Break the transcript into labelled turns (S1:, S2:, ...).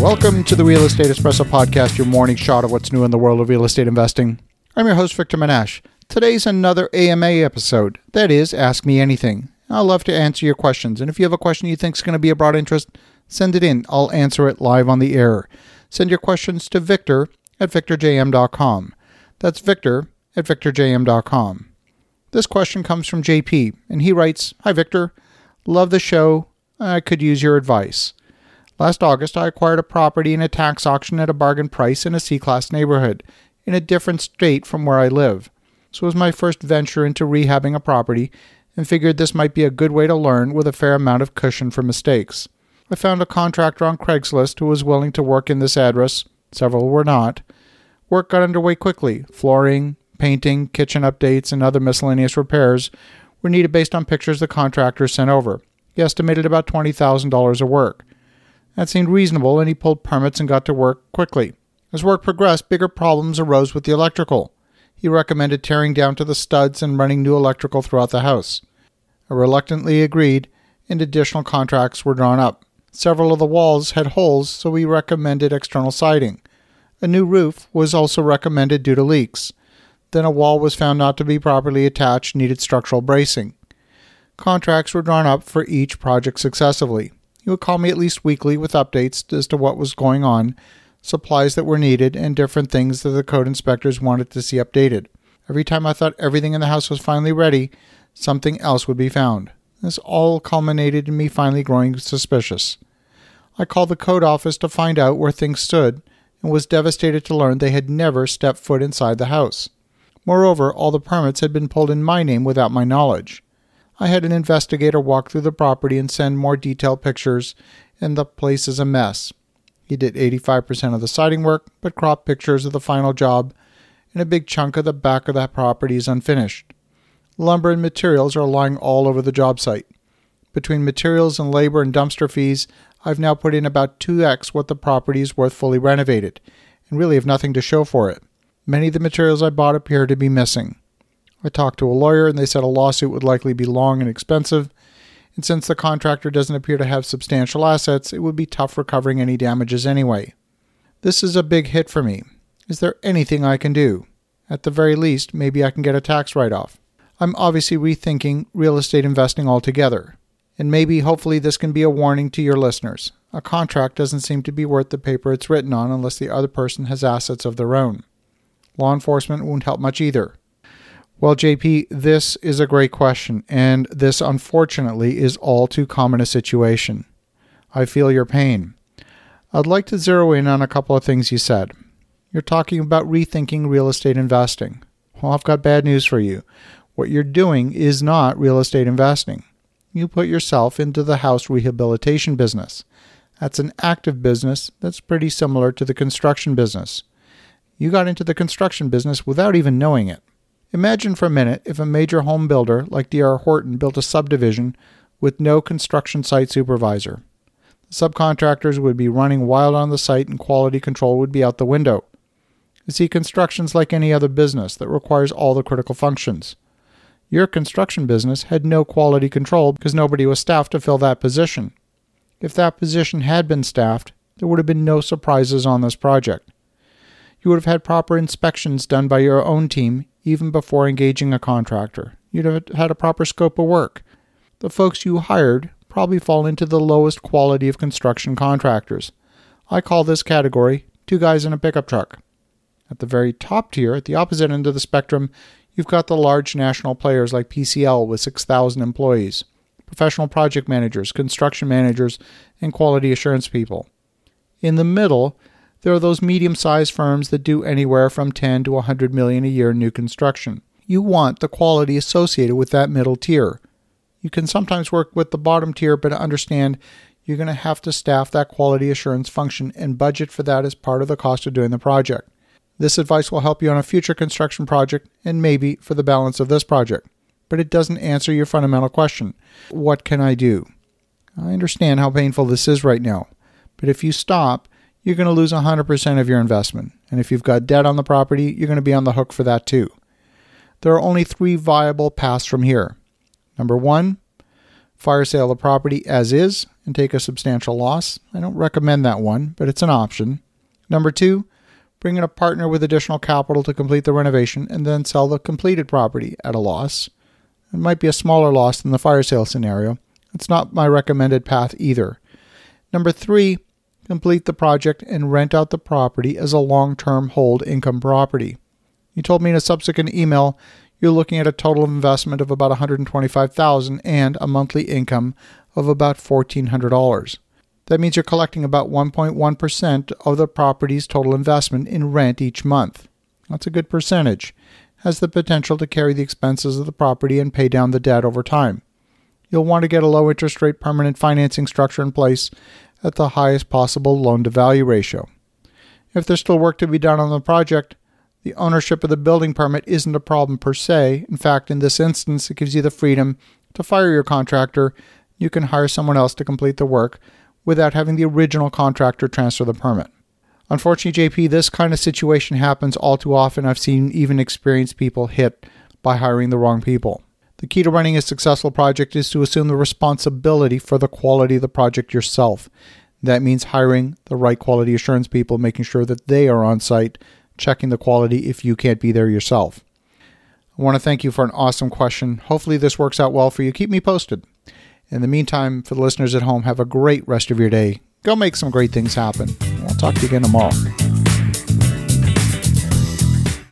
S1: Welcome to the Real Estate Espresso Podcast, your morning shot of what's new in the world of real estate investing. I'm your host, Victor Menasce. Today's another AMA episode. That is, Ask Me Anything. I'll love to answer your questions, and if you have a question you think is going to be of broad interest, send it in. I'll answer it live on the air. Send your questions to Victor at victorjm.com. That's Victor at victorjm.com. This question comes from JP, and he writes Hi, Victor. Love the show. I could use your advice. Last August, I acquired a property in a tax auction at a bargain price in a C class neighborhood, in a different state from where I live. This was my first venture into rehabbing a property, and figured this might be a good way to learn with a fair amount of cushion for mistakes. I found a contractor on Craigslist who was willing to work in this address, several were not. Work got underway quickly. Flooring, painting, kitchen updates, and other miscellaneous repairs were needed based on pictures the contractor sent over. He estimated about $20,000 of work. That seemed reasonable, and he pulled permits and got to work quickly. As work progressed, bigger problems arose with the electrical. He recommended tearing down to the studs and running new electrical throughout the house. I reluctantly agreed, and additional contracts were drawn up. Several of the walls had holes, so we recommended external siding. A new roof was also recommended due to leaks. Then a wall was found not to be properly attached, needed structural bracing. Contracts were drawn up for each project successively. He would call me at least weekly with updates as to what was going on, supplies that were needed, and different things that the code inspectors wanted to see updated. Every time I thought everything in the house was finally ready, something else would be found. This all culminated in me finally growing suspicious. I called the code office to find out where things stood and was devastated to learn they had never stepped foot inside the house. Moreover, all the permits had been pulled in my name without my knowledge. I had an investigator walk through the property and send more detailed pictures, and the place is a mess. He did 85% of the siding work, but cropped pictures of the final job, and a big chunk of the back of that property is unfinished. Lumber and materials are lying all over the job site. Between materials and labor and dumpster fees, I've now put in about 2x what the property is worth fully renovated, and really have nothing to show for it. Many of the materials I bought appear to be missing. I talked to a lawyer and they said a lawsuit would likely be long and expensive. And since the contractor doesn't appear to have substantial assets, it would be tough recovering any damages anyway. This is a big hit for me. Is there anything I can do? At the very least, maybe I can get a tax write off. I'm obviously rethinking real estate investing altogether. And maybe, hopefully, this can be a warning to your listeners. A contract doesn't seem to be worth the paper it's written on unless the other person has assets of their own. Law enforcement won't help much either. Well, JP, this is a great question, and this unfortunately is all too common a situation. I feel your pain. I'd like to zero in on a couple of things you said. You're talking about rethinking real estate investing. Well, I've got bad news for you. What you're doing is not real estate investing. You put yourself into the house rehabilitation business. That's an active business that's pretty similar to the construction business. You got into the construction business without even knowing it. Imagine for a minute if a major home builder like D.R. Horton built a subdivision with no construction site supervisor. The subcontractors would be running wild on the site and quality control would be out the window. You see, construction's like any other business that requires all the critical functions. Your construction business had no quality control because nobody was staffed to fill that position. If that position had been staffed, there would have been no surprises on this project. You would have had proper inspections done by your own team even before engaging a contractor. You'd have had a proper scope of work. The folks you hired probably fall into the lowest quality of construction contractors. I call this category two guys in a pickup truck. At the very top tier, at the opposite end of the spectrum, you've got the large national players like PCL with 6,000 employees, professional project managers, construction managers, and quality assurance people. In the middle, there are those medium-sized firms that do anywhere from 10 to 100 million a year in new construction. You want the quality associated with that middle tier. You can sometimes work with the bottom tier, but understand you're going to have to staff that quality assurance function and budget for that as part of the cost of doing the project. This advice will help you on a future construction project and maybe for the balance of this project, but it doesn't answer your fundamental question What can I do? I understand how painful this is right now, but if you stop, you're going to lose 100% of your investment. And if you've got debt on the property, you're going to be on the hook for that too. There are only three viable paths from here. Number one, fire sale the property as is and take a substantial loss. I don't recommend that one, but it's an option. Number two, bring in a partner with additional capital to complete the renovation and then sell the completed property at a loss. It might be a smaller loss than the fire sale scenario. It's not my recommended path either. Number three, complete the project and rent out the property as a long term hold income property. You told me in a subsequent email you're looking at a total investment of about 125,000 and a monthly income of about $1,400. That means you're collecting about 1.1% of the property's total investment in rent each month. That's a good percentage. Has the potential to carry the expenses of the property and pay down the debt over time. You'll want to get a low interest rate permanent financing structure in place at the highest possible loan to value ratio. If there's still work to be done on the project, the ownership of the building permit isn't a problem per se. In fact, in this instance, it gives you the freedom to fire your contractor. You can hire someone else to complete the work without having the original contractor transfer the permit. Unfortunately, JP, this kind of situation happens all too often. I've seen even experienced people hit by hiring the wrong people. The key to running a successful project is to assume the responsibility for the quality of the project yourself. That means hiring the right quality assurance people, making sure that they are on site, checking the quality if you can't be there yourself. I want to thank you for an awesome question. Hopefully, this works out well for you. Keep me posted. In the meantime, for the listeners at home, have a great rest of your day. Go make some great things happen. I'll talk to you again tomorrow.